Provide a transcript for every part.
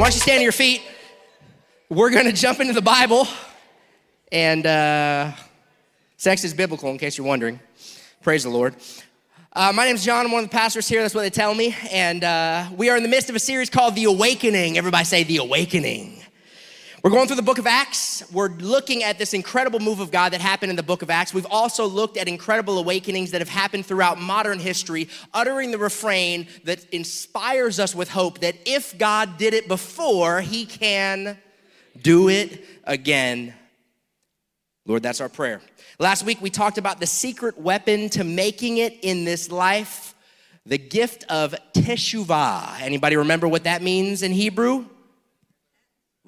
Why don't you stand to your feet? We're going to jump into the Bible. And uh, sex is biblical, in case you're wondering. Praise the Lord. Uh, my name's John. I'm one of the pastors here. That's what they tell me. And uh, we are in the midst of a series called The Awakening. Everybody say, The Awakening. We're going through the book of Acts. We're looking at this incredible move of God that happened in the book of Acts. We've also looked at incredible awakenings that have happened throughout modern history, uttering the refrain that inspires us with hope that if God did it before, he can do it again. Lord, that's our prayer. Last week we talked about the secret weapon to making it in this life, the gift of teshuvah. Anybody remember what that means in Hebrew?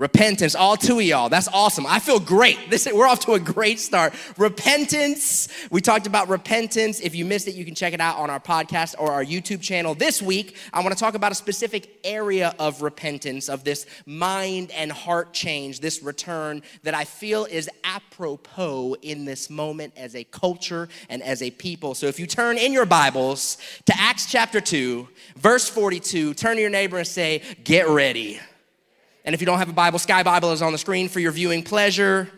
Repentance, all two of y'all. That's awesome. I feel great. This we're off to a great start. Repentance. We talked about repentance. If you missed it, you can check it out on our podcast or our YouTube channel. This week, I want to talk about a specific area of repentance, of this mind and heart change, this return that I feel is apropos in this moment as a culture and as a people. So if you turn in your Bibles to Acts chapter 2, verse 42, turn to your neighbor and say, "Get ready." And if you don't have a Bible, Sky Bible is on the screen for your viewing pleasure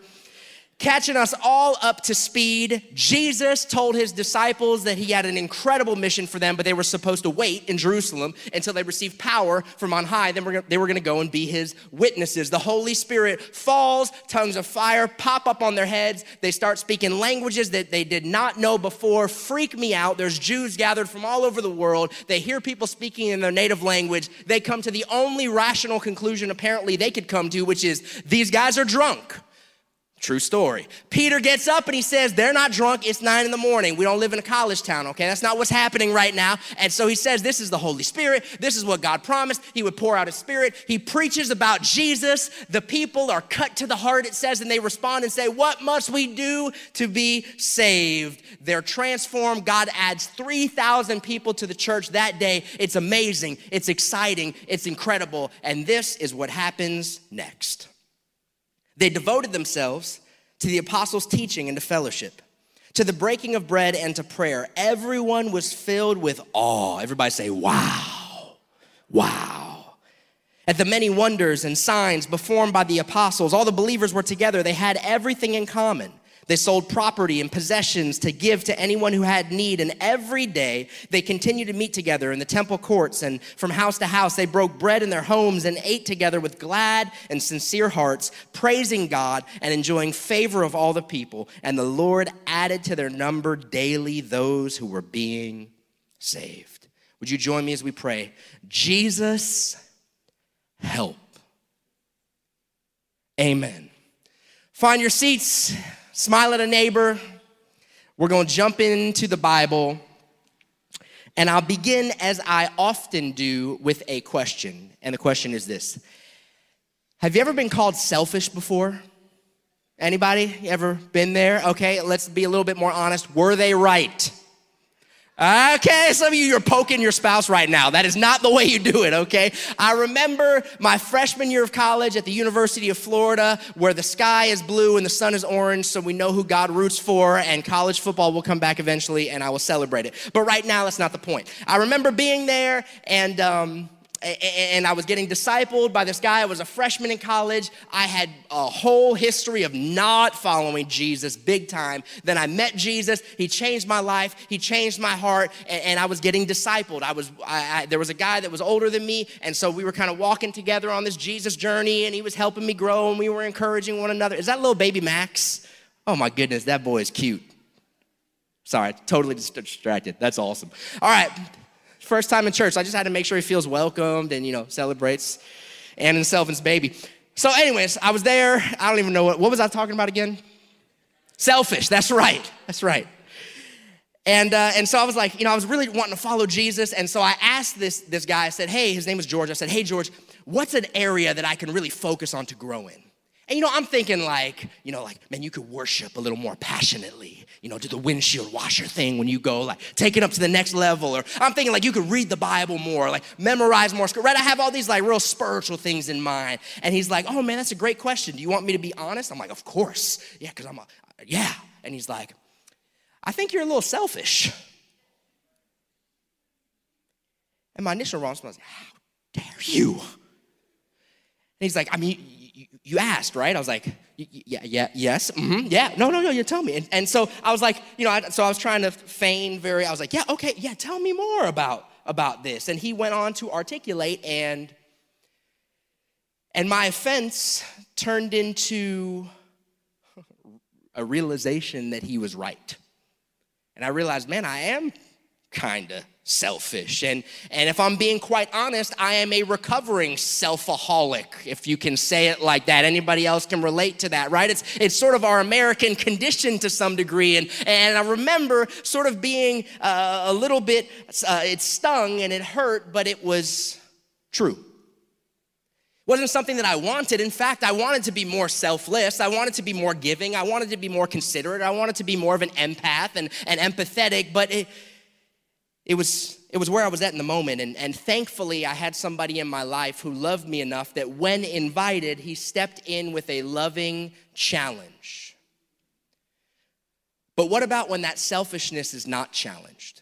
catching us all up to speed. Jesus told his disciples that he had an incredible mission for them, but they were supposed to wait in Jerusalem until they received power from on high. Then they were going to go and be his witnesses. The Holy Spirit falls, tongues of fire pop up on their heads. They start speaking languages that they did not know before. Freak me out. There's Jews gathered from all over the world. They hear people speaking in their native language. They come to the only rational conclusion apparently they could come to, which is these guys are drunk. True story. Peter gets up and he says, They're not drunk. It's nine in the morning. We don't live in a college town, okay? That's not what's happening right now. And so he says, This is the Holy Spirit. This is what God promised. He would pour out his spirit. He preaches about Jesus. The people are cut to the heart, it says, and they respond and say, What must we do to be saved? They're transformed. God adds 3,000 people to the church that day. It's amazing. It's exciting. It's incredible. And this is what happens next. They devoted themselves to the apostles' teaching and to fellowship, to the breaking of bread and to prayer. Everyone was filled with awe. Everybody say, wow, wow. At the many wonders and signs performed by the apostles, all the believers were together. They had everything in common. They sold property and possessions to give to anyone who had need, and every day they continued to meet together in the temple courts and from house to house. They broke bread in their homes and ate together with glad and sincere hearts, praising God and enjoying favor of all the people. And the Lord added to their number daily those who were being saved. Would you join me as we pray? Jesus, help. Amen. Find your seats smile at a neighbor. We're going to jump into the Bible. And I'll begin as I often do with a question. And the question is this Have you ever been called selfish before? Anybody ever been there? Okay, let's be a little bit more honest. Were they right? Okay, some of you, you're poking your spouse right now. That is not the way you do it, okay? I remember my freshman year of college at the University of Florida, where the sky is blue and the sun is orange, so we know who God roots for, and college football will come back eventually, and I will celebrate it. But right now, that's not the point. I remember being there, and um, and I was getting discipled by this guy. I was a freshman in college. I had a whole history of not following Jesus big time. Then I met Jesus. He changed my life. He changed my heart, and, I was getting discipled. I was I, I, there was a guy that was older than me, and so we were kind of walking together on this Jesus journey, and he was helping me grow, and we were encouraging one another. Is that little baby Max? Oh my goodness, that boy is cute. Sorry, totally distracted. That's awesome. All right. First time in church. I just had to make sure he feels welcomed and, you know, celebrates Ann and Selvin's baby. So, anyways, I was there. I don't even know what, what was I talking about again? Selfish. That's right. That's right. And, uh, and so I was like, you know, I was really wanting to follow Jesus. And so I asked this, this guy, I said, hey, his name was George. I said, hey, George, what's an area that I can really focus on to grow in? And you know, I'm thinking like, you know, like, man, you could worship a little more passionately, you know, do the windshield washer thing when you go, like, take it up to the next level. Or I'm thinking like you could read the Bible more, like memorize more, right? I have all these like real spiritual things in mind. And he's like, oh man, that's a great question. Do you want me to be honest? I'm like, of course. Yeah, because I'm a, yeah. And he's like, I think you're a little selfish. And my initial response was, how dare you? And he's like, I mean, you, asked, right? I was like, yeah, yeah, yes, mm-hmm, yeah, no, no, no, you tell me. And, and so I was like, you know, I, so I was trying to feign very, I was like, yeah, okay, yeah, tell me more about, about this. And he went on to articulate and, and my offense turned into a realization that he was right. And I realized, man, I am kind of selfish. And, and if I'm being quite honest, I am a recovering selfaholic, if you can say it like that. Anybody else can relate to that, right? It's, it's sort of our American condition to some degree. And, and I remember sort of being uh, a little bit, uh, it stung and it hurt, but it was true. Wasn't something that I wanted. In fact, I wanted to be more selfless. I wanted to be more giving. I wanted to be more considerate. I wanted to be more of an empath and, and empathetic, but it, it was it was where I was at in the moment. And, and thankfully, I had somebody in my life who loved me enough that when invited, he stepped in with a loving challenge. But what about when that selfishness is not challenged?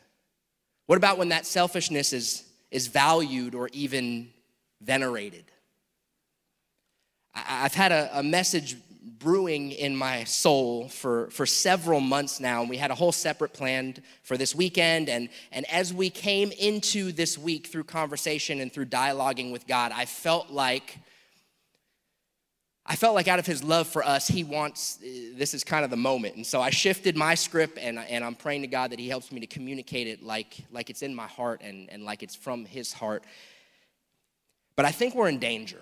What about when that selfishness is, is valued or even venerated? I, I've had a, a message brewing in my soul for, for several months now. And we had a whole separate plan for this weekend. And, and as we came into this week through conversation and through dialoguing with God, I felt like I felt like out of his love for us, he wants, uh, this is kind of the moment. And so I shifted my script and, and I'm praying to God that he helps me to communicate it like, like it's in my heart and, and like it's from his heart. But I think we're in danger.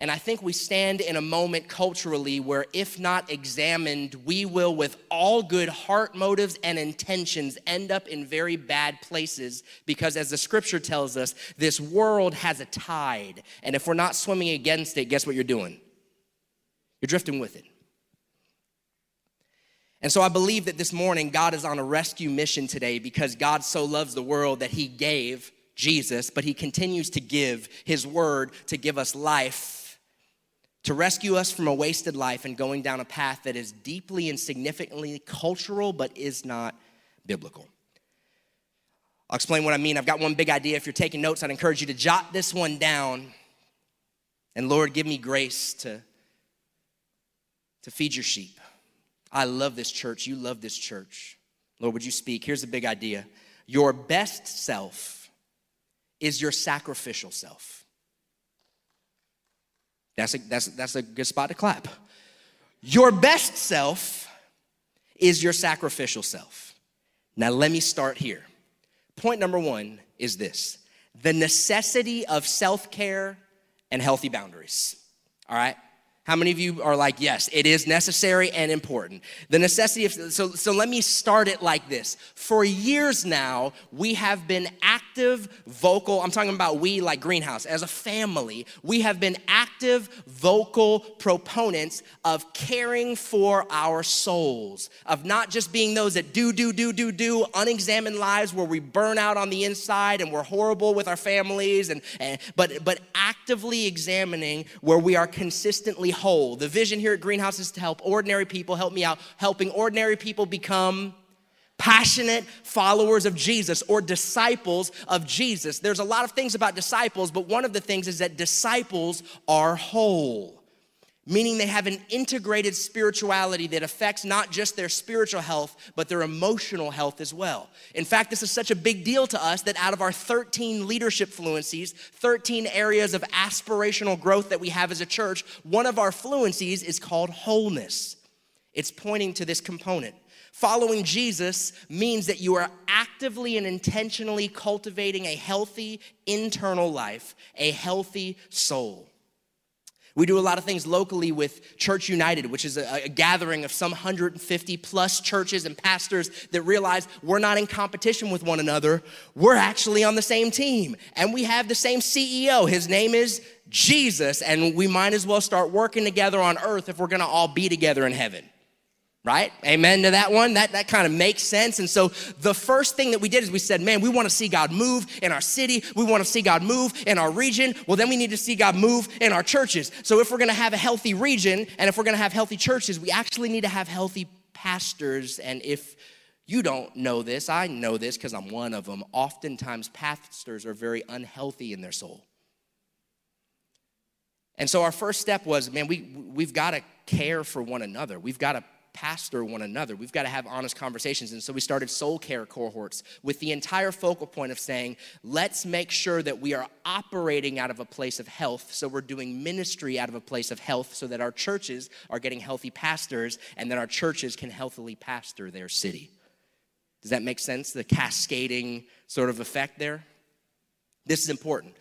And I think we stand in a moment culturally where, if not examined, we will, with all good heart motives and intentions, end up in very bad places because, as the scripture tells us, this world has a tide. And if we're not swimming against it, guess what you're doing? You're drifting with it. And so I believe that this morning God is on a rescue mission today because God so loves the world that He gave Jesus, but He continues to give His word to give us life to rescue us from a wasted life and going down a path that is deeply and significantly cultural but is not biblical. I'll explain what I mean. I've got one big idea. If you're taking notes, I'd encourage you to jot this one down. And Lord, give me grace to, to feed your sheep. I love this church. You love this church. Lord, would you speak? Here's a big idea your best self is your sacrificial self. That's a, that's, that's a good spot to clap. Your best self is your sacrificial self. Now, let me start here. Point number one is this the necessity of self care and healthy boundaries. All right? How many of you are like, yes, it is necessary and important? The necessity of, so, so let me start it like this. For years now, we have been active, vocal, I'm talking about we like Greenhouse, as a family, we have been active, vocal proponents of caring for our souls, of not just being those that do, do, do, do, do, unexamined lives where we burn out on the inside and we're horrible with our families, and, and but, but actively examining where we are consistently whole. The vision here at Greenhouse is to help ordinary people, help me out, helping ordinary people become passionate followers of Jesus or disciples of Jesus. There's a lot of things about disciples, but one of the things is that disciples are whole meaning they have an integrated spirituality that affects not just their spiritual health, but their emotional health as well. In fact, this is such a big deal to us that out of our 13 leadership fluencies, 13 areas of aspirational growth that we have as a church, one of our fluencies is called wholeness. It's pointing to this component. Following Jesus means that you are actively and intentionally cultivating a healthy internal life, a healthy soul. We do a lot of things locally with Church United, which is a, a, gathering of some 150 plus churches and pastors that realize we're not in competition with one another. We're actually on the same team. And we have the same CEO. His name is Jesus. And we might as well start working together on earth if we're gonna all be together in heaven right? Amen to that one. That, that kind of makes sense. And so the first thing that we did is we said, man, we want to see God move in our city. We want to see God move in our region. Well, then we need to see God move in our churches. So if we're going to have a healthy region and if we're going to have healthy churches, we actually need to have healthy pastors. And if you don't know this, I know this because I'm one of them. Oftentimes, pastors are very unhealthy in their soul. And so our first step was, man, we, we've got to care for one another. We've got to pastor one another. We've got to have honest conversations. And so we started soul care cohorts with the entire focal point of saying, let's make sure that we are operating out of a place of health. So we're doing ministry out of a place of health so that our churches are getting healthy pastors and that our churches can healthily pastor their city. Does that make sense? The cascading sort of effect there? This is important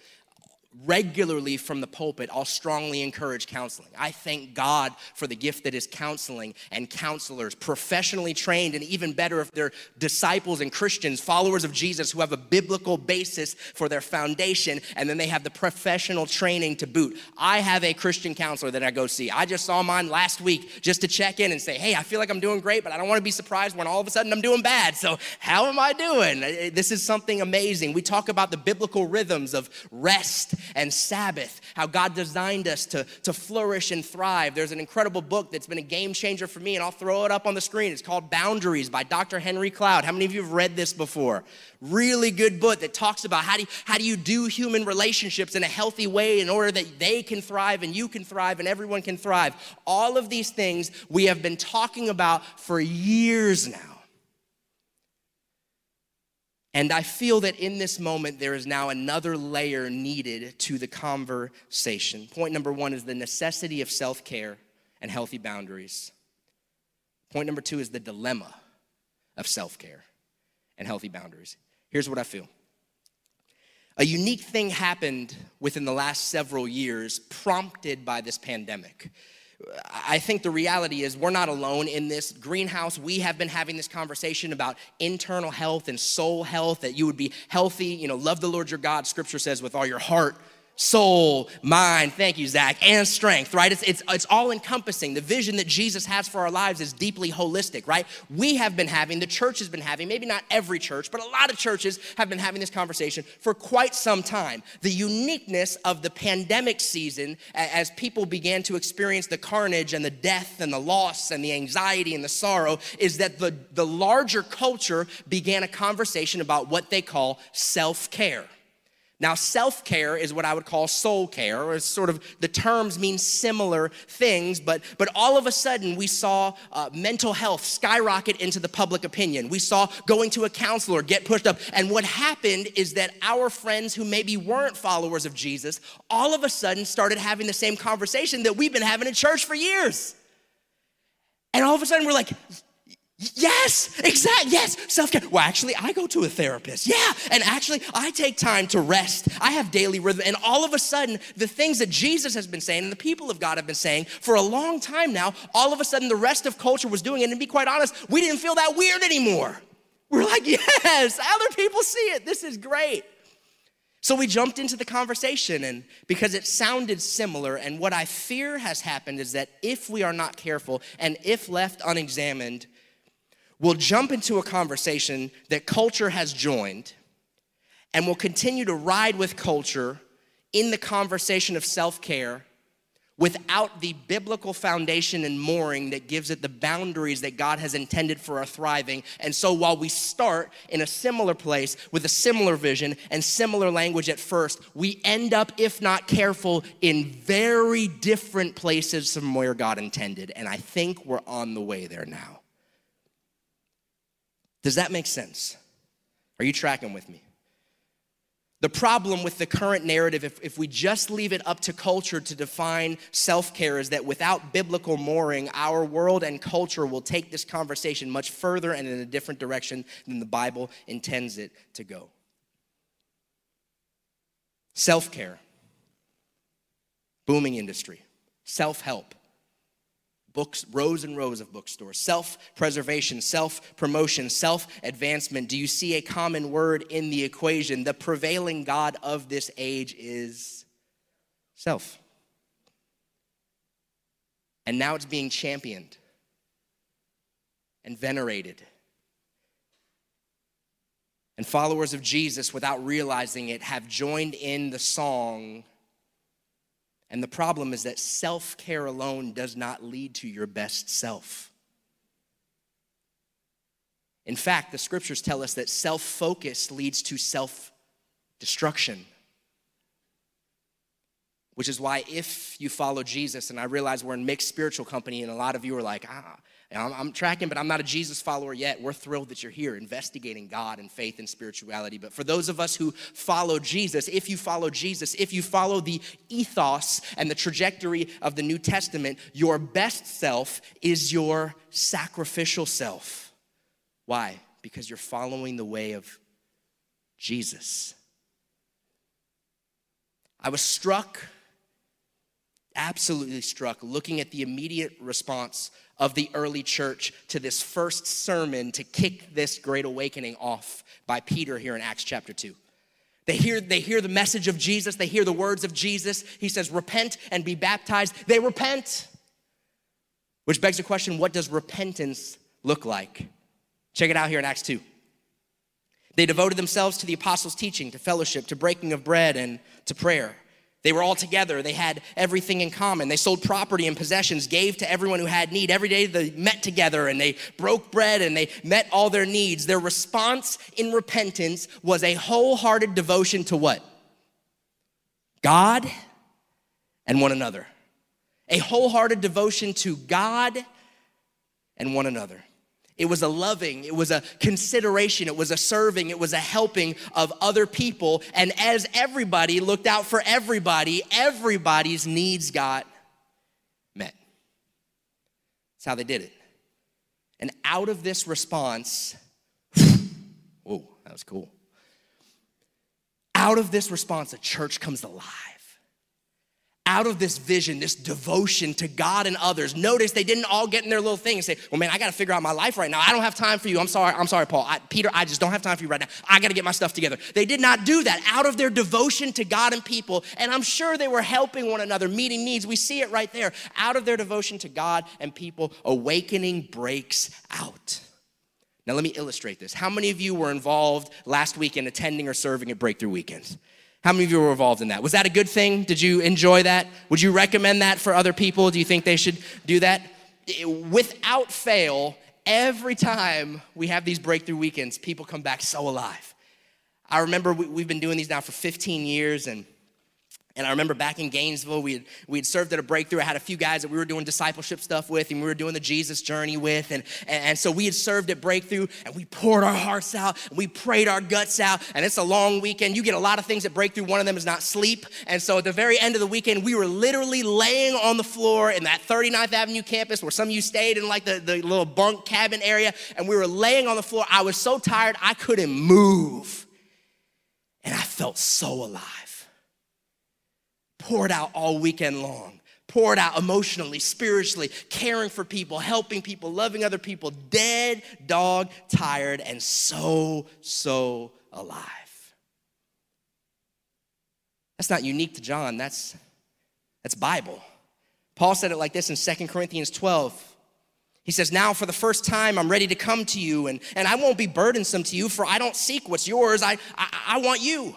regularly from the pulpit, I'll strongly encourage counseling. I thank God for the gift that is counseling and counselors, professionally trained, and even better if they're disciples and Christians, followers of Jesus who have a biblical basis for their foundation, and then they have the professional training to boot. I have a Christian counselor that I go see. I just saw mine last week just to check in and say, hey, I feel like I'm doing great, but I don't want to be surprised when all of a sudden I'm doing bad. So, how am I doing? This is something amazing. We talk about the biblical rhythms of rest and Sabbath, how God designed us to, to flourish and thrive. There's an incredible book that's been a game changer for me, and I'll throw it up on the screen. It's called Boundaries by Dr. Henry Cloud. How many of you have read this before? Really good book that talks about how do you, how do you do human relationships in a healthy way in order that they can thrive and you can thrive and everyone can thrive. All of these things we have been talking about for years now. And I feel that in this moment, there is now another layer needed to the conversation. Point number one is the necessity of self care and healthy boundaries. Point number two is the dilemma of self care and healthy boundaries. Here's what I feel a unique thing happened within the last several years, prompted by this pandemic. I think the reality is we're not alone in this greenhouse. We have been having this conversation about internal health and soul health, that you would be healthy, you know, love the Lord your God, scripture says, with all your heart, soul, mind, thank you, Zach, and strength, right? It's, it's, it's all encompassing. The vision that Jesus has for our lives is deeply holistic, right? We have been having, the church has been having, maybe not every church, but a lot of churches have been having this conversation for quite some time. The uniqueness of the pandemic season, as people began to experience the carnage and the death and the loss and the anxiety and the sorrow, is that the, the larger culture began a conversation about what they call self care. Now, self care is what I would call soul care, or sort of the terms mean similar things, but, but all of a sudden we saw uh, mental health skyrocket into the public opinion. We saw going to a counselor get pushed up. And what happened is that our friends who maybe weren't followers of Jesus all of a sudden started having the same conversation that we've been having in church for years. And all of a sudden we're like, Yes, exactly. Yes, self care. Well, actually, I go to a therapist. Yeah, and actually, I take time to rest. I have daily rhythm. And all of a sudden, the things that Jesus has been saying and the people of God have been saying for a long time now, all of a sudden, the rest of culture was doing it. And to be quite honest, we didn't feel that weird anymore. We're like, yes, other people see it. This is great. So we jumped into the conversation, and because it sounded similar, and what I fear has happened is that if we are not careful and if left unexamined, we'll jump into a conversation that culture has joined and we'll continue to ride with culture in the conversation of self care without the biblical foundation and mooring that gives it the boundaries that God has intended for our thriving. And so while we start in a similar place with a similar vision and similar language at first, we end up, if not careful, in very different places from where God intended. And I think we're on the way there now. Does that make sense? Are you tracking with me? The problem with the current narrative, if, if we just leave it up to culture to define self care, is that without biblical mooring, our world and culture will take this conversation much further and in a different direction than the Bible intends it to go. Self care, booming industry, self help, books, rows and rows of bookstores, self preservation, self promotion, self advancement. Do you see a common word in the equation? The prevailing God of this age is self. And now it's being championed and venerated. And followers of Jesus, without realizing it, have joined in the song and the problem is that self care alone does not lead to your best self. In fact, the scriptures tell us that self focus leads to self destruction. Which is why, if you follow Jesus, and I realize we're in mixed spiritual company, and a lot of you are like, ah, I'm, I'm, tracking, but I'm not a Jesus follower yet. We're thrilled that you're here investigating God and faith and spirituality. But for those of us who follow Jesus, if you follow Jesus, if you follow the ethos and the trajectory of the New Testament, your best self is your sacrificial self. Why? Because you're following the way of Jesus. I was struck absolutely struck looking at the immediate response of the early church to this first sermon to kick this great awakening off by Peter here in Acts chapter 2. They hear, they hear the message of Jesus, they hear the words of Jesus. He says, Repent and be baptized. They repent. Which begs the question what does repentance look like? Check it out here in Acts 2. They devoted themselves to the apostles' teaching, to fellowship, to breaking of bread, and to prayer. They were all together. They had everything in common. They sold property and possessions, gave to everyone who had need. Every day they met together and they broke bread and they met all their needs. Their response in repentance was a wholehearted devotion to what? God and one another. A wholehearted devotion to God and one another. It was a loving, it was a consideration, it was a serving, it was a helping of other people. And as everybody looked out for everybody, everybody's needs got met. That's how they did it. And out of this response, whoa, that was cool. Out of this response, a church comes alive out of this vision, this devotion to God and others. Notice they didn't all get in their little thing and say, Well, man, I got to figure out my life right now. I don't have time for you. I'm sorry. I'm sorry, Paul. I, Peter, I just don't have time for you right now. I got to get my stuff together. They did not do that out of their devotion to God and people. And I'm sure they were helping one another, meeting needs. We see it right there. Out of their devotion to God and people, awakening breaks out. Now, let me illustrate this. How many of you were involved last week in attending or serving at Breakthrough Weekends? How many of you were involved in that? Was that a good thing? Did you enjoy that? Would you recommend that for other people? Do you think they should do that? Without fail, every time we have these breakthrough weekends, people come back so alive. I remember we've been doing these now for 15 years, and and I remember back in Gainesville, we had, we had served at a breakthrough. I had a few guys that we were doing discipleship stuff with, and we were doing the Jesus journey with. And, and, and, so we had served at breakthrough, and we poured our hearts out, and we prayed our guts out. And it's a long weekend. You get a lot of things at breakthrough. One of them is not sleep. And so at the very end of the weekend, we were literally laying on the floor in that 39th Avenue campus where some of you stayed in like the, the little bunk cabin area. And we were laying on the floor. I was so tired, I couldn't move. And I felt so alive poured out all weekend long. Poured out emotionally, spiritually, caring for people, helping people, loving other people, dead, dog, tired, and so, so alive. That's not unique to John, that's, that's Bible. Paul said it like this in Second Corinthians 12. He says, Now for the first time, I'm ready to come to you, and, and I won't be burdensome to you, for I don't seek what's yours. I, I, I want you.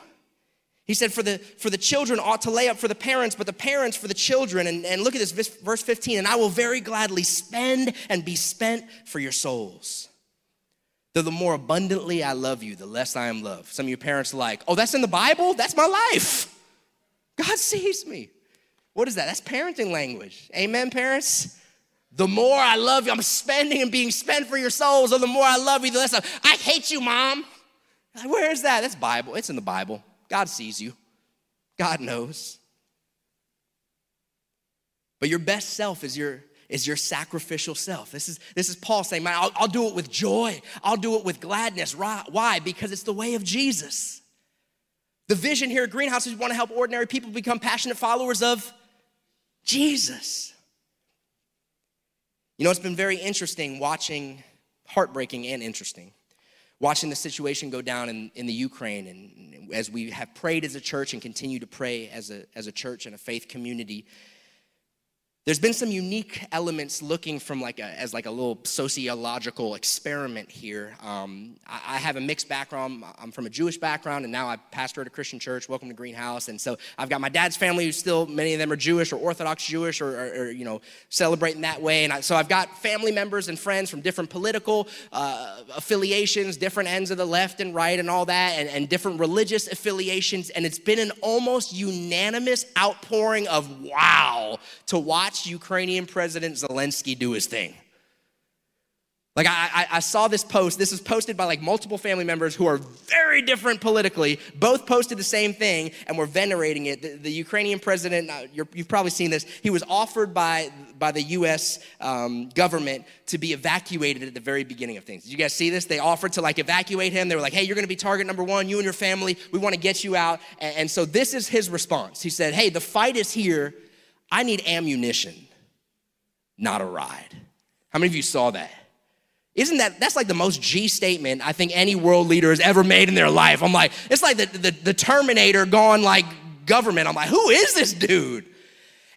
He said, for the, for the children ought to lay up for the parents, but the parents for the children. And, and look at this, verse 15, and I will very gladly spend and be spent for your souls. Though the more abundantly I love you, the less I am loved. Some of your parents are like, oh, that's in the Bible? That's my life. God sees me. What is that? That's parenting language. Amen, parents? The more I love you, I'm spending and being spent for your souls. Or the more I love you, the less I, I hate you, mom. Like, where is that? That's Bible. It's in the Bible. God sees you, God knows. But your best self is your is your sacrificial self. This is, this is Paul saying, I'll, I'll do it with joy. I'll do it with gladness. Why? Because it's the way of Jesus. The vision here at Greenhouse is we want to help ordinary people become passionate followers of Jesus. You know, it's been very interesting watching, heartbreaking and interesting, watching the situation go down in, in the Ukraine and as we have prayed as a church and continue to pray as a, as a church and a faith community, there's been some unique elements looking from like a, as like a little sociological experiment here. Um, I, I, have a mixed background. I'm from a Jewish background, and now I pastor at a Christian church. Welcome to Greenhouse. And so I've got my dad's family, who's still many of them are Jewish or Orthodox Jewish, or, or, or you know celebrating that way. And I, so I've got family members and friends from different political uh, affiliations, different ends of the left and right, and all that, and, and different religious affiliations. And it's been an almost unanimous outpouring of wow to watch watched Ukrainian President Zelensky do his thing. Like, I, I, saw this post. This was posted by like multiple family members who are very different politically. Both posted the same thing and were venerating it. The, the Ukrainian president, you have probably seen this, he was offered by, by the US um, government to be evacuated at the very beginning of things. Did you guys see this? They offered to like evacuate him. They were like, hey, you're gonna be target number one, you and your family. We wanna get you out. And, and so this is his response. He said, hey, the fight is here I need ammunition, not a ride. How many of you saw that? Isn't that, that's like the most G statement I think any world leader has ever made in their life. I'm like, it's like the, the, the Terminator gone like government. I'm like, who is this dude?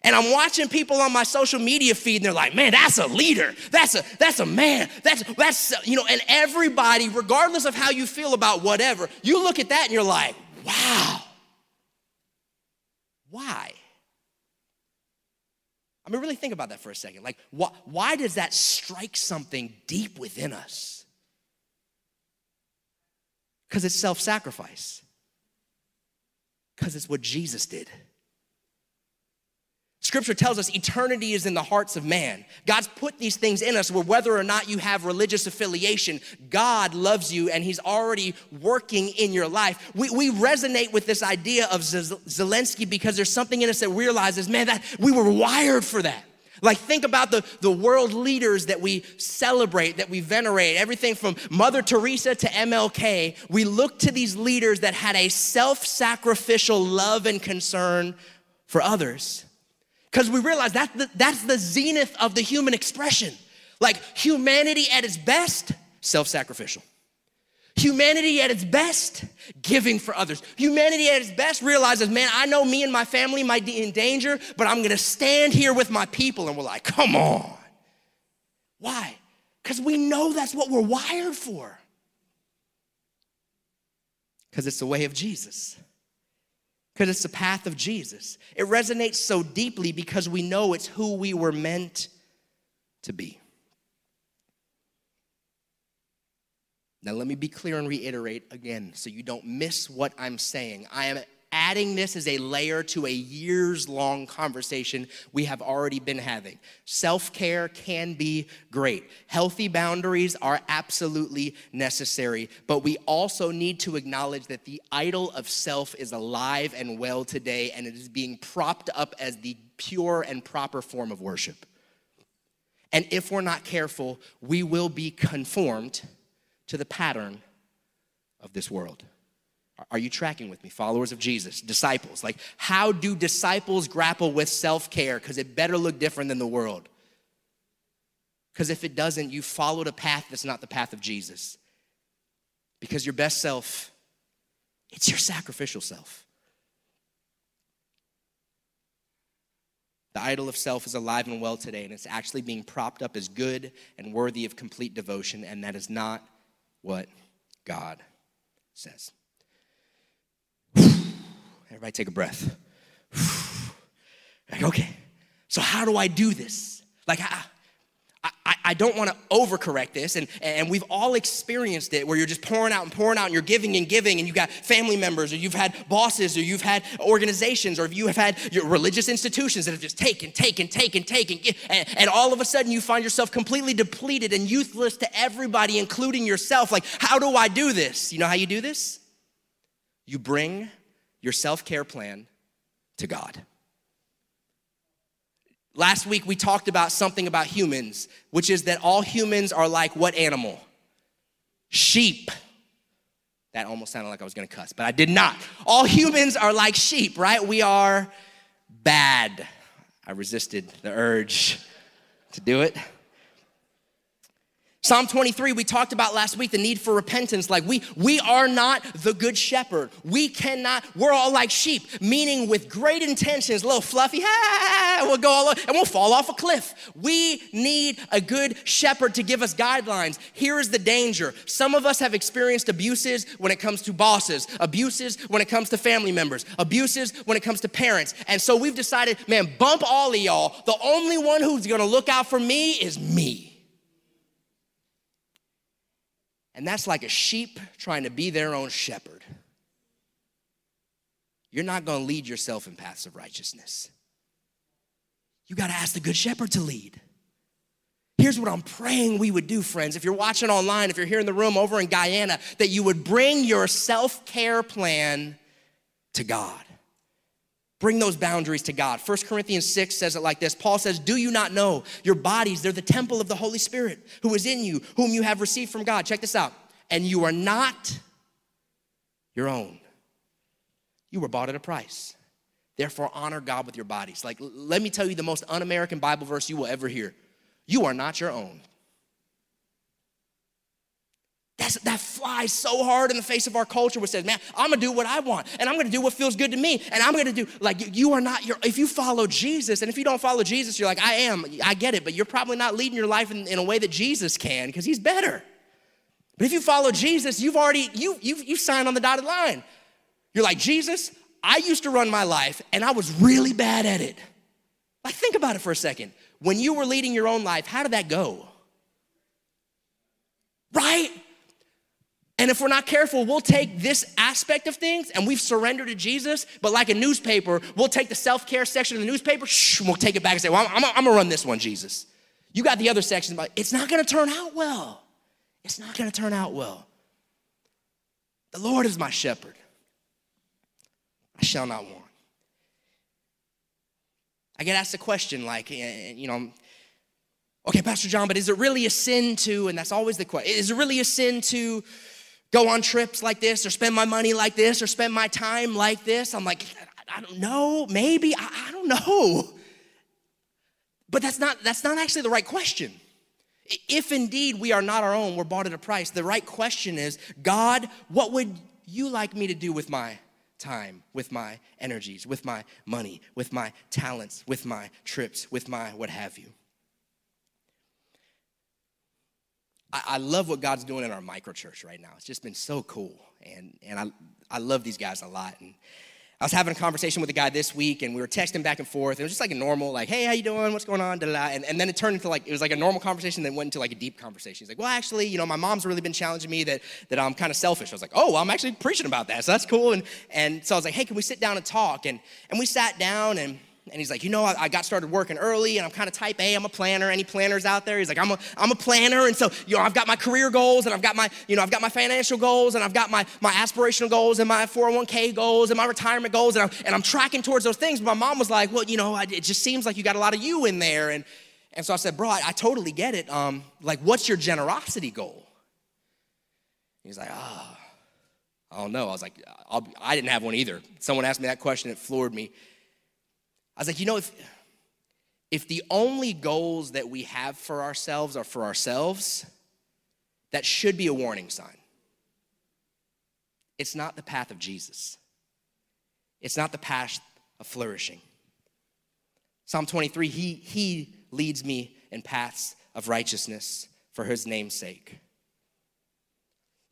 And I'm watching people on my social media feed, and they're like, man, that's a leader. That's a that's a man. That's that's you know, and everybody, regardless of how you feel about whatever, you look at that and you're like, wow. Why? I mean, really think about that for a second. Like, wh- why does that strike something deep within us? Because it's self sacrifice, because it's what Jesus did. Scripture tells us eternity is in the hearts of man. God's put these things in us where whether or not you have religious affiliation, God loves you and He's already working in your life. We, we resonate with this idea of Zelensky because there's something in us that realizes, man, that we were wired for that. Like, think about the, the world leaders that we celebrate, that we venerate, everything from Mother Teresa to MLK. We look to these leaders that had a self sacrificial love and concern for others. Because we realize that's the, that's the zenith of the human expression. Like humanity at its best, self sacrificial. Humanity at its best, giving for others. Humanity at its best realizes, man, I know me and my family might be in danger, but I'm gonna stand here with my people. And we're like, come on. Why? Because we know that's what we're wired for. Because it's the way of Jesus because it's the path of Jesus. It resonates so deeply because we know it's who we were meant to be. Now, let me be clear and reiterate again so you don't miss what I'm saying. I am adding this as a layer to a years long conversation we have already been having. Self care can be great. Healthy boundaries are absolutely necessary, but we also need to acknowledge that the idol of self is alive and well today, and it is being propped up as the pure and proper form of worship. And if we're not careful, we will be conformed to the pattern of this world. Are you tracking with me, followers of Jesus, disciples? Like, how do disciples grapple with self care? Because it better look different than the world. Because if it doesn't, you followed a path that's not the path of Jesus. Because your best self, it's your sacrificial self. The idol of self is alive and well today, and it's actually being propped up as good and worthy of complete devotion, and that is not what God says. Everybody take a breath. like, okay, so how do I do this? Like, I, I, I don't want to overcorrect this, and, and we've all experienced it where you're just pouring out and pouring out, and you're giving and giving, and you've got family members, or you've had bosses, or you've had organizations, or you have had your religious institutions that have just taken, taken, taken, taken, and, and all of a sudden you find yourself completely depleted and useless to everybody, including yourself. Like, how do I do this? You know how you do this? You bring your self care plan to God. Last week we talked about something about humans, which is that all humans are like what animal? Sheep. That almost sounded like I was gonna cuss, but I did not. All humans are like sheep, right? We are bad. I resisted the urge to do it. Psalm 23, we talked about last week the need for repentance. Like, we, we are not the good shepherd. We cannot, we're all like sheep, meaning with great intentions, a little fluffy, ah, we'll go all and we'll fall off a cliff. We need a good shepherd to give us guidelines. Here is the danger. Some of us have experienced abuses when it comes to bosses, abuses when it comes to family members, abuses when it comes to parents. And so we've decided, man, bump all of y'all. The only one who's gonna look out for me is me. And that's like a sheep trying to be their own shepherd. You're not going to lead yourself in paths of righteousness. You got to ask the good shepherd to lead. Here's what I'm praying we would do, friends. If you're watching online, if you're here in the room over in Guyana, that you would bring your self care plan to God. Bring those boundaries to God. 1 Corinthians 6 says it like this Paul says, Do you not know your bodies, they're the temple of the Holy Spirit who is in you, whom you have received from God? Check this out. And you are not your own. You were bought at a price. Therefore, honor God with your bodies. Like, let me tell you the most un American Bible verse you will ever hear. You are not your own. That's, that flies so hard in the face of our culture, which says, man, I'm gonna do what I want, and I'm gonna do what feels good to me, and I'm gonna do, like, you are not your, if you follow Jesus, and if you don't follow Jesus, you're like, I am, I get it, but you're probably not leading your life in, in a way that Jesus can, because he's better. But if you follow Jesus, you've already, you, you, you signed on the dotted line. You're like, Jesus, I used to run my life, and I was really bad at it. Like, think about it for a second. When you were leading your own life, how did that go? Right? And if we're not careful, we'll take this aspect of things and we've surrendered to Jesus, but like a newspaper, we'll take the self care section of the newspaper, shh, we'll take it back and say, Well, I'm, I'm, I'm gonna run this one, Jesus. You got the other section, but it's not gonna turn out well. It's not gonna turn out well. The Lord is my shepherd, I shall not want. I get asked a question like, eh, eh, you know, okay, Pastor John, but is it really a sin to, and that's always the question, is it really a sin to, go on trips like this or spend my money like this or spend my time like this. I'm like, I don't know, maybe, I, I don't know. But that's not, that's not actually the right question. If indeed we are not our own, we're bought at a price, the right question is God, what would you like me to do with my time, with my energies, with my money, with my talents, with my trips, with my what have you? I, I love what God's doing in our micro church right now. It's just been so cool. And, and I, I love these guys a lot. And I was having a conversation with a guy this week, and we were texting back and forth. And It was just like a normal, like, hey, how you doing? What's going on? Da-da-da. And, and then it turned into like, it was like a normal conversation, then went into like a deep conversation. He's like, well, actually, you know, my mom's really been challenging me that, that I'm kind of selfish. I was like, oh, well, I'm actually preaching about that. So that's cool. And, and so I was like, hey, can we sit down and talk? And, and we sat down, and and he's like, you know, I, I got started working early and I'm kind of type A, I'm a planner. Any planners out there? He's like, I'm a, I'm a planner. And so, you know, I've got my career goals and I've got my, you know, I've got my financial goals and I've got my, my aspirational goals and my 401k goals and my retirement goals. And I'm, and I'm tracking towards those things. But my mom was like, well, you know, it just seems like you got a lot of you in there. And, and so I said, bro, I, I totally get it. Um, like, what's your generosity goal? He's like, oh, I don't know. I was like, I'll, I did not have one either. Someone asked me that question, it floored me. I was like, you know, if, if the only goals that we have for ourselves are for ourselves, that should be a warning sign. It's not the path of Jesus, it's not the path of flourishing. Psalm 23, he, he leads me in paths of righteousness for his name's sake.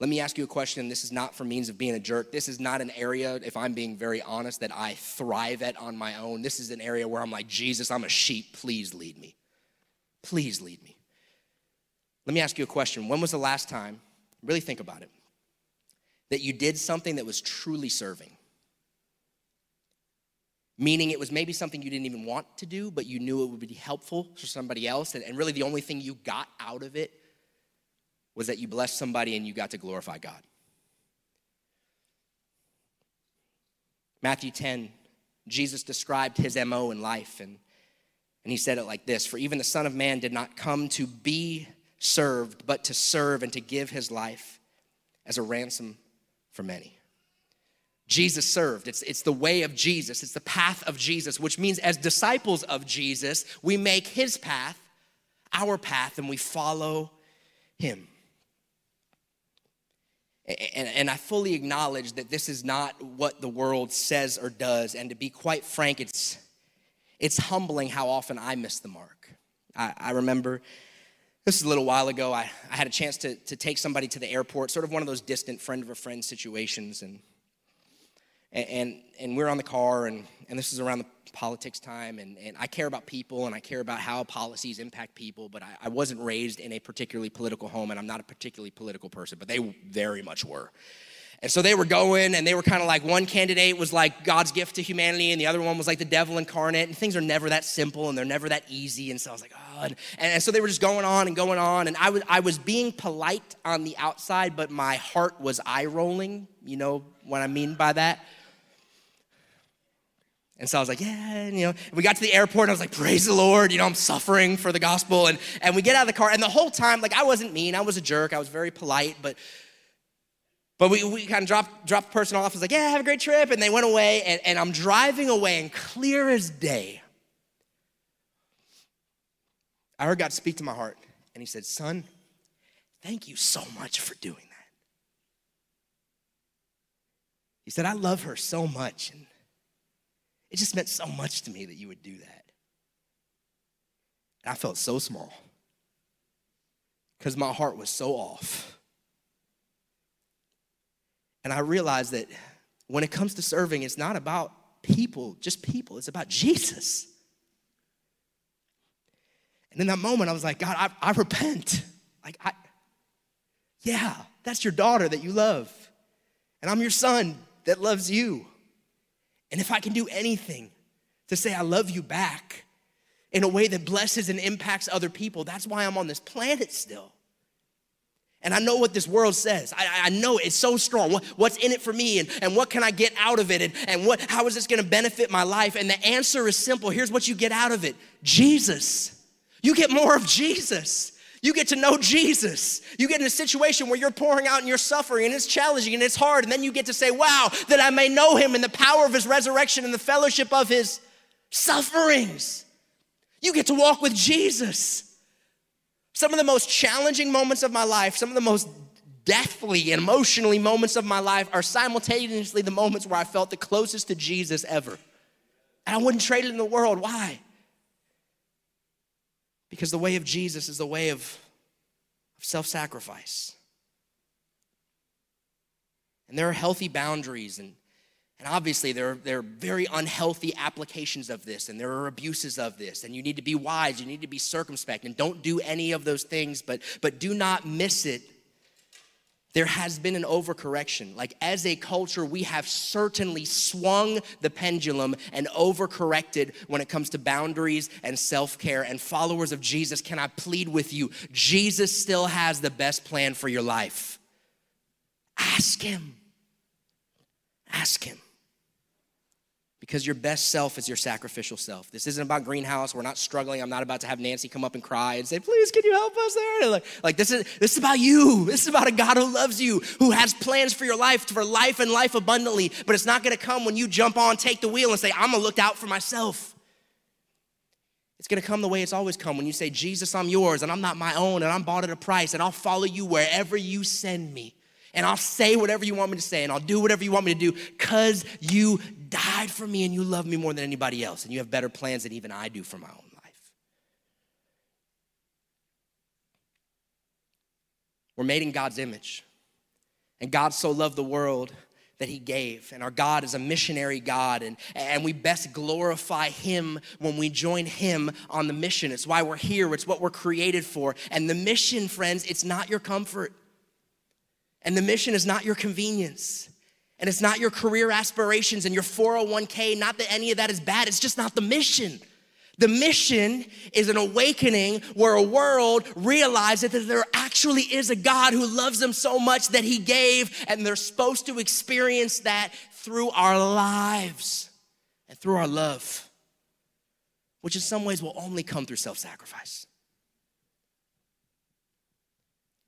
Let me ask you a question. This is not for means of being a jerk. This is not an area, if I'm being very honest, that I thrive at on my own. This is an area where I'm like, Jesus, I'm a sheep. Please lead me. Please lead me. Let me ask you a question. When was the last time, really think about it, that you did something that was truly serving? Meaning it was maybe something you didn't even want to do, but you knew it would be helpful for somebody else. And, really the only thing you got out of it was that you blessed somebody and you got to glorify God. Matthew 10, Jesus described his MO in life, and, and he said it like this For even the Son of Man did not come to be served, but to serve and to give his life as a ransom for many. Jesus served. It's, it's the way of Jesus, it's the path of Jesus, which means as disciples of Jesus, we make his path our path and we follow Him. And, and, I fully acknowledge that this is not what the world says or does. And to be quite frank, it's, it's humbling how often I miss the mark. I, I remember this is a little while ago. I, I had a chance to, to take somebody to the airport, sort of one of those distant friend of a friend situations. And, and, and we're on the car, and, and this is around the politics time, and, and I care about people and I care about how policies impact people, but I, I wasn't raised in a particularly political home, and I'm not a particularly political person, but they very much were. And so they were going, and they were kind of like one candidate was like God's gift to humanity, and the other one was like the devil incarnate. And things are never that simple, and they're never that easy. And so I was like, oh. And, and so they were just going on and going on. And I was, I was being polite on the outside, but my heart was eye rolling. You know what I mean by that? And so I was like, yeah, and, you know, we got to the airport and I was like, praise the Lord, you know, I'm suffering for the gospel. And, and we get out of the car and the whole time, like I wasn't mean, I was a jerk, I was very polite, but but we, we kind of dropped, dropped the person off. I was like, yeah, have a great trip. And they went away and, and I'm driving away and clear as day, I heard God speak to my heart and he said, son, thank you so much for doing that. He said, I love her so much. And it just meant so much to me that you would do that. And I felt so small because my heart was so off. And I realized that when it comes to serving, it's not about people, just people, it's about Jesus. And in that moment, I was like, God, I, I repent. Like, I, yeah, that's your daughter that you love. And I'm your son that loves you. And if I can do anything to say I love you back in a way that blesses and impacts other people, that's why I'm on this planet still. And I know what this world says. I, I know it's so strong. What, what's in it for me and, and what can I get out of it and, and what, how is this gonna benefit my life? And the answer is simple. Here's what you get out of it Jesus. You get more of Jesus. You get to know Jesus. You get in a situation where you're pouring out and you're suffering and it's challenging and it's hard. And then you get to say, wow, that I may know him in the power of his resurrection and the fellowship of his sufferings. You get to walk with Jesus. Some of the most challenging moments of my life, some of the most deathly and emotionally moments of my life are simultaneously the moments where I felt the closest to Jesus ever. And I wouldn't trade it in the world. Why? Because the way of Jesus is the way of, of self sacrifice. And there are healthy boundaries, and, and obviously, there are, there are very unhealthy applications of this, and there are abuses of this. And you need to be wise, you need to be circumspect, and don't do any of those things, but, but do not miss it there has been an overcorrection. Like, as a culture, we have certainly swung the pendulum and overcorrected when it comes to boundaries and self care. And followers of Jesus, can I plead with you? Jesus still has the best plan for your life. Ask Him. Ask Him because your best self is your sacrificial self. This isn't about greenhouse. We're not struggling. I'm not about to have Nancy come up and cry and say, please, can you help us there? Like, like this, is, this is about you. This is about a God who loves you, who has plans for your life, for life and life abundantly. But it's not going to come when you jump on, take the wheel, and say, I'm going to look out for myself. It's going to come the way it's always come when you say, Jesus, I'm yours, and I'm not my own, and I'm bought at a price, and I'll follow you wherever you send me and I'll say whatever you want me to say and I'll do whatever you want me to do because you died for me and you love me more than anybody else and you have better plans than even I do for my own life. We're made in God's image. And God so loved the world that he gave. And our God is a missionary God, and, and we best glorify him when we join him on the mission. It's why we're here, it's what we're created for. And the mission, friends, it's not your comfort. And the mission is not your convenience. And it's not your career aspirations and your 401k. Not that any of that is bad, it's just not the mission. The mission is an awakening where a world realizes that there actually is a God who loves them so much that he gave, and they're supposed to experience that through our lives and through our love, which in some ways will only come through self sacrifice.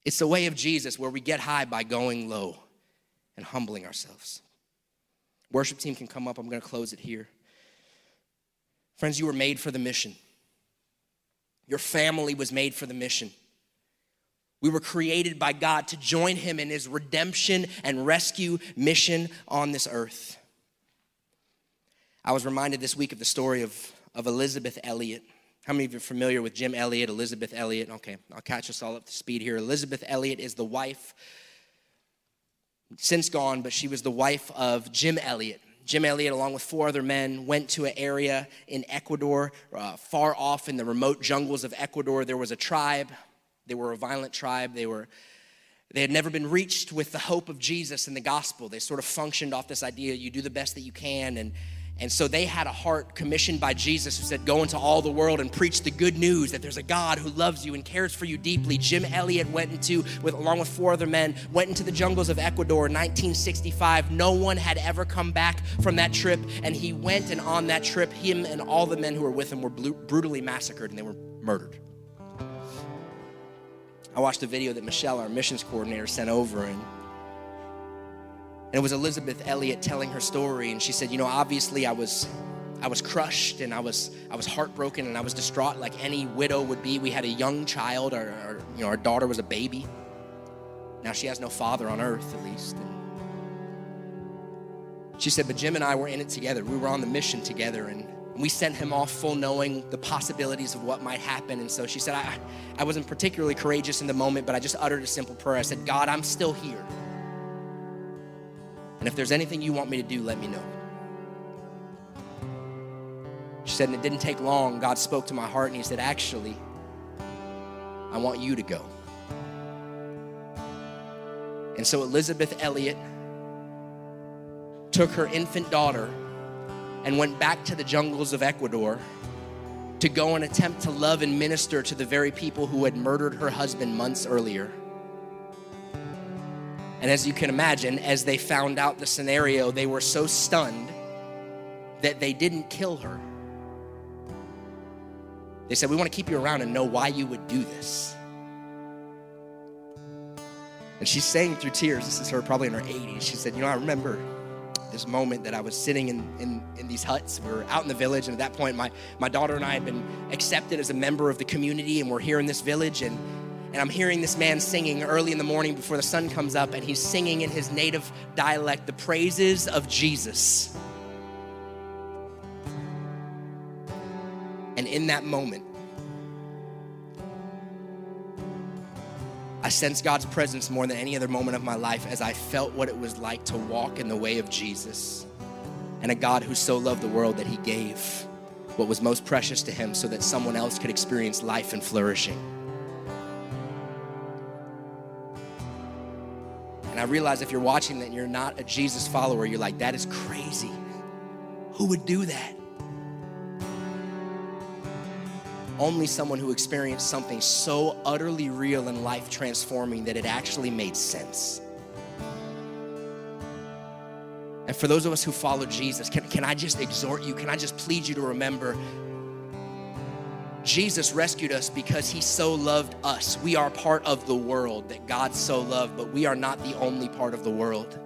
It's the way of Jesus where we get high by going low and humbling ourselves. Worship team can come up. I'm going to close it here. Friends, you were made for the mission. Your family was made for the mission. We were created by God to join Him in His redemption and rescue mission on this earth. I was reminded this week of the story of, of Elisabeth Elliot. How many of you are familiar with Jim Elliot, Elisabeth Elliot? Okay, I'll catch us all up to speed here. Elisabeth Elliot is the wife, since gone, but she was the wife of Jim Elliot. Jim Elliot, along with four other men, went to an area in Ecuador, uh, far off in the remote jungles of Ecuador. There was a tribe. They were a violent tribe. They were they had never been reached with the hope of Jesus and the gospel. They sort of functioned off this idea you do the best that you can and and so they had a heart commissioned by Jesus who said, Go into all the world and preach the good news that there's a God who loves you and cares for you deeply. Jim Elliot went into, with, along with four other men, went into the jungles of Ecuador in 1965. No one had ever come back from that trip. And he went, and on that trip, him and all the men who were with him were brutally massacred and they were murdered. I watched a video that Michelle, our missions coordinator, sent over, and and it was Elisabeth Elliot telling her story, and she said, "You know, obviously I was, I was crushed, and I was, I was heartbroken, and I was distraught, like any widow would be. We had a young child, our, our you know, our daughter was a baby. Now she has no father on earth, at least." And she said, "But Jim and I were in it together. We were on the mission together, and." we sent him off full knowing the possibilities of what might happen. And so she said, I, I wasn't particularly courageous in the moment, but I just uttered a simple prayer. I said, God, I'm still here. And if there's anything you want me to do, let me know. She said, and it didn't take long. God spoke to my heart and He said, Actually, I want you to go. And so Elisabeth Elliot took her infant daughter and went back to the jungles of Ecuador to go and attempt to love and minister to the very people who had murdered her husband months earlier. And as you can imagine, as they found out the scenario, they were so stunned that they didn't kill her. They said, We want to keep you around and know why you would do this. And she's saying through tears, this is her probably in her 80s. She said, You know, I remember this moment that I was sitting in, in, in, these huts. We were out in the village, and at that point, my, my daughter and I had been accepted as a member of the community, and we're here in this village. And and I'm hearing this man singing early in the morning before the sun comes up, and he's singing in his native dialect the praises of Jesus. And in that moment, I sensed God's presence more than any other moment of my life as I felt what it was like to walk in the way of Jesus and a God who so loved the world that he gave what was most precious to him so that someone else could experience life and flourishing. And I realize if you're watching that you're not a Jesus follower, you're like, that is crazy. Who would do that? Only someone who experienced something so utterly real and life transforming that it actually made sense. And for those of us who follow Jesus, can, can I just exhort you? Can I just plead you to remember Jesus rescued us because he so loved us. We are part of the world that God so loved, but we are not the only part of the world.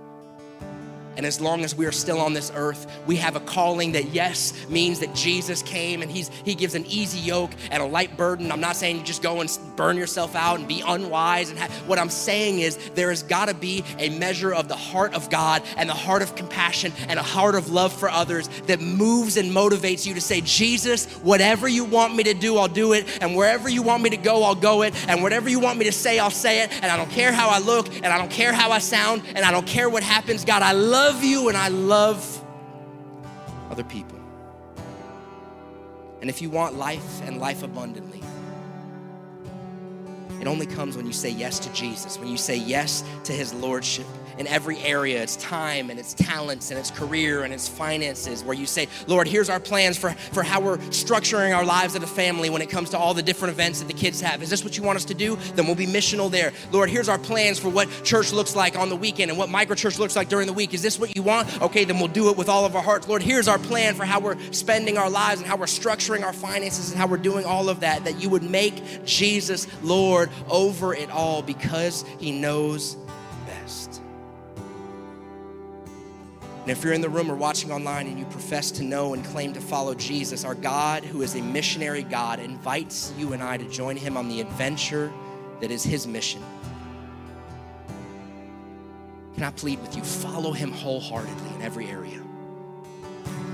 And as long as we are still on this earth, we have a calling that, yes, means that Jesus came and he's, He gives an easy yoke and a light burden. I'm not saying you just go and burn yourself out and be unwise. And ha- what I'm saying is there has got to be a measure of the heart of God and the heart of compassion and a heart of love for others that moves and motivates you to say, Jesus, whatever you want me to do, I'll do it. And wherever you want me to go, I'll go it. And whatever you want me to say, I'll say it. And I don't care how I look and I don't care how I sound and I don't care what happens. God, I love love you and I love other people. And if you want life and life abundantly, it only comes when you say yes to Jesus, when you say yes to his lordship in every area. Its time and its talents and its career and its finances where you say lord here's our plans for, for how we're structuring our lives as a family when it comes to all the different events that the kids have. Is this what you want us to do? Then we'll be missional there. Lord here's our plans for what church looks like on the weekend and what micro church looks like during the week. Is this what you want? Okay then we'll do it with all of our hearts. Lord here's our plan for how we're spending our lives and how we're structuring our finances and how we're doing all of that that you would make jesus lord over it all because he knows And if you're in the room or watching online and you profess to know and claim to follow Jesus, our God, who is a missionary God, invites you and I to join him on the adventure that is his mission. Can I plead with you? Follow him wholeheartedly in every area.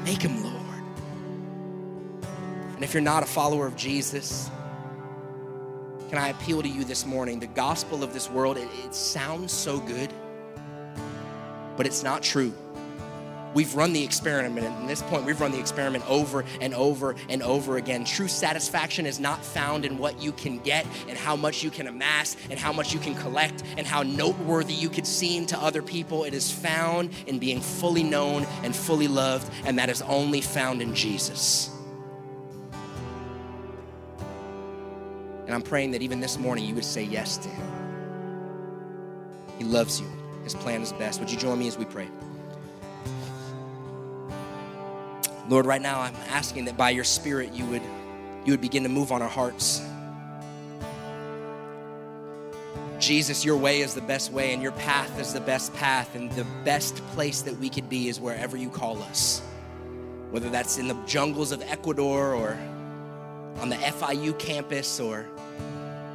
Make him Lord. And if you're not a follower of Jesus, can I appeal to you this morning? The gospel of this world, it, it sounds so good, but it's not true. We've run the experiment, and at this point, we've run the experiment over and over and over again. True satisfaction is not found in what you can get and how much you can amass and how much you can collect and how noteworthy you could seem to other people. It is found in being fully known and fully loved, and that is only found in Jesus. And I'm praying that even this morning you would say yes to Him. He loves you, His plan is best. Would you join me as we pray? Lord, right now I'm asking that by your Spirit you would, you would begin to move on our hearts. Jesus, your way is the best way, and your path is the best path, and the best place that we could be is wherever you call us. Whether that's in the jungles of Ecuador or on the FIU campus or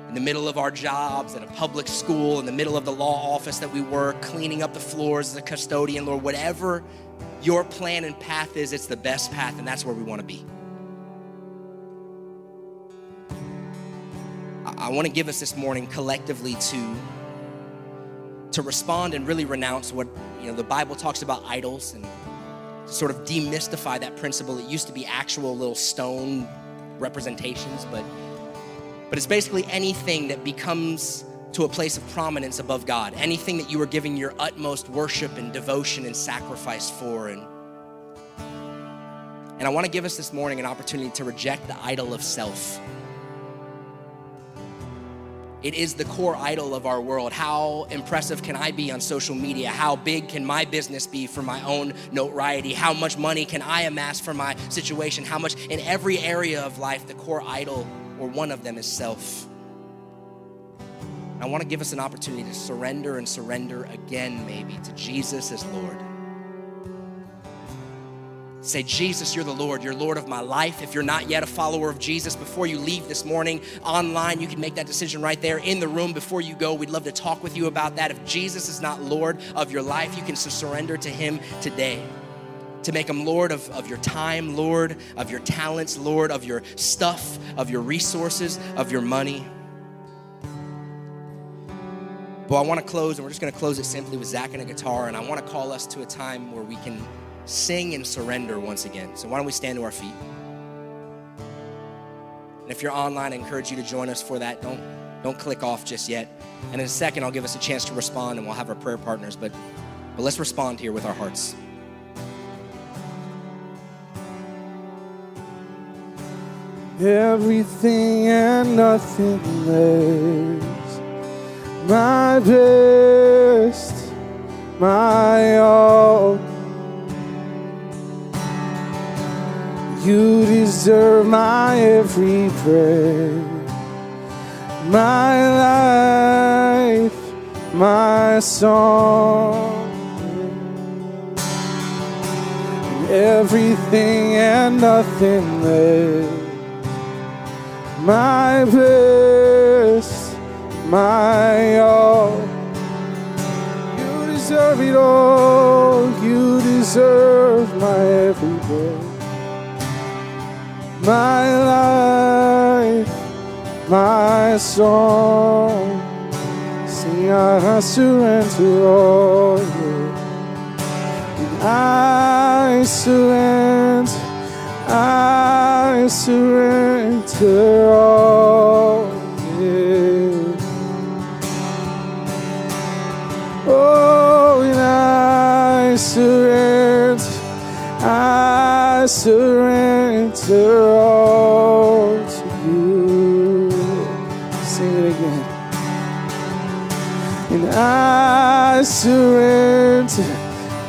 in the middle of our jobs at a public school, in the middle of the law office that we work, cleaning up the floors as a custodian, Lord, whatever your plan and path is, it's the best path, and that's where we want to be. I, I want to give us this morning collectively to to respond and really renounce what you know the Bible talks about idols and sort of demystify that principle. It used to be actual little stone representations, but but it's basically anything that becomes to a place of prominence above God, anything that you are giving your utmost worship and devotion and sacrifice for. And, and I want to give us this morning an opportunity to reject the idol of self. It is the core idol of our world. How impressive can I be on social media? How big can my business be for my own notoriety? How much money can I amass for my situation? How much in every area of life, the core idol or one of them is self. I want to give us an opportunity to surrender and surrender again, maybe, to Jesus as Lord. Say, Jesus, you're the Lord. You're Lord of my life. If you're not yet a follower of Jesus, before you leave this morning online, you can make that decision right there in the room before you go. We'd love to talk with you about that. If Jesus is not Lord of your life, you can surrender to Him today. To make Him Lord of, of your time, Lord of your talents, Lord of your stuff, of your resources, of your money. But I want to close, and we're just going to close it simply with Zach and a guitar. And I want to call us to a time where we can sing and surrender once again. So why don't we stand to our feet? And if you're online, I encourage you to join us for that. Don't don't click off just yet. And in a second, I'll give us a chance to respond, and we'll have our prayer partners. But but let's respond here with our hearts. Everything and nothing less my best, my all. You deserve my every breath, my life, my song. Everything and nothing less, my best my all. You deserve it all. You deserve my every breath. My life, my song. Sing, I surrender all. And I surrender. I surrender all. Oh, and I surrender, I surrender all to you. Sing it again. And I surrender,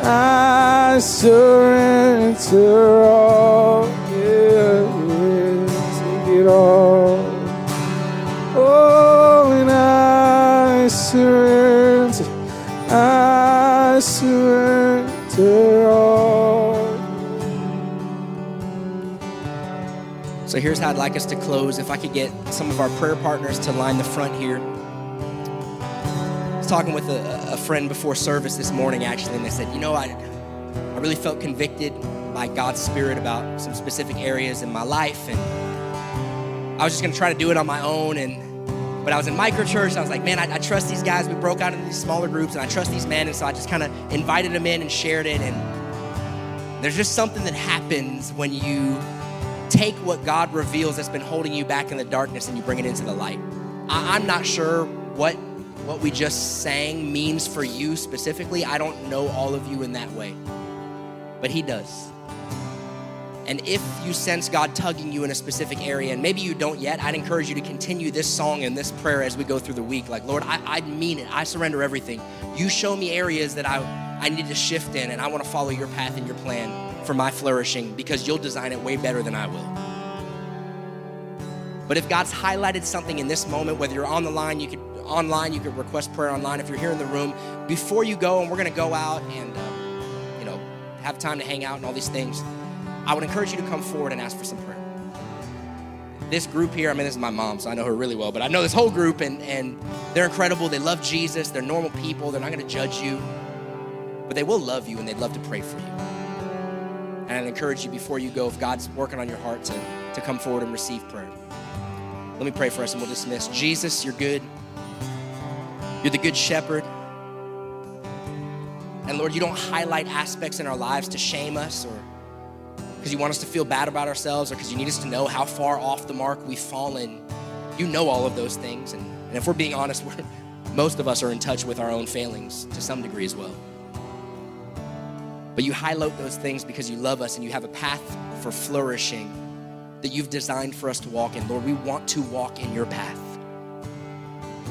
I surrender all. Surrender all. So here's how I'd like us to close. If I could get some of our prayer partners to line the front here. I was talking with a, a friend before service this morning, actually, and they said, you know, I, I really felt convicted by God's Spirit about some specific areas in my life, and I was just gonna try to do it on my own. And but I was in micro church, I was like, man, I, I trust these guys. We broke out into these smaller groups, and I trust these men, and so I just kind of invited them in and shared it. And there's just something that happens when you take what God reveals that's been holding you back in the darkness and you bring it into the light. I, I'm not sure what what we just sang means for you specifically. I don't know all of you in that way, but He does. And if you sense God tugging you in a specific area, and maybe you don't yet, I'd encourage you to continue this song and this prayer as we go through the week. Like, Lord, I, I mean it. I surrender everything. You show me areas that I, I need to shift in, and I want to follow your path and your plan for my flourishing because you'll design it way better than I will. But if God's highlighted something in this moment, whether you're on the line, you could online, you could request prayer online. If you're here in the room, before you go, and we're to go out and uh, you know have time to hang out and all these things, I would encourage you to come forward and ask for some prayer. This group here, I mean, this is my mom, so I know her really well, but I know this whole group, and and they're incredible. They love Jesus. They're normal people. They're not going to judge you, but they will love you, and they'd love to pray for you. And I'd encourage you before you go, if God's working on your heart, to, to come forward and receive prayer. Let me pray for us and we'll dismiss. Jesus, you're good. You're the good shepherd. And Lord, you don't highlight aspects in our lives to shame us or because you want us to feel bad about ourselves or because you need us to know how far off the mark we've fallen. You know all of those things. And, and if we're being honest, we're, most of us are in touch with our own failings to some degree as well. But you highlight those things because you love us and you have a path for flourishing that you've designed for us to walk in. Lord, we want to walk in your path.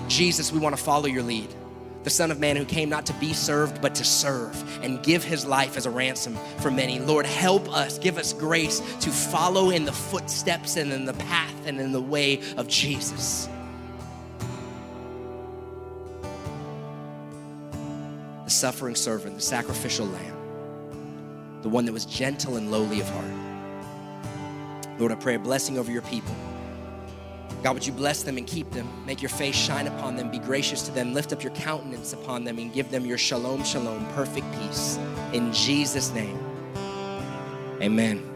Jesus, we want to follow your lead. The Son of Man who came not to be served, but to serve and give his life as a ransom for many. Lord, help us, give us grace to follow in the footsteps and in the path and in the way of Jesus. The suffering servant, the sacrificial lamb, the one that was gentle and lowly of heart. Lord, I pray a blessing over your people. God, would you bless them and keep them? Make your face shine upon them, be gracious to them, lift up your countenance upon them, and give them your shalom, shalom, perfect peace. In Jesus' name, amen.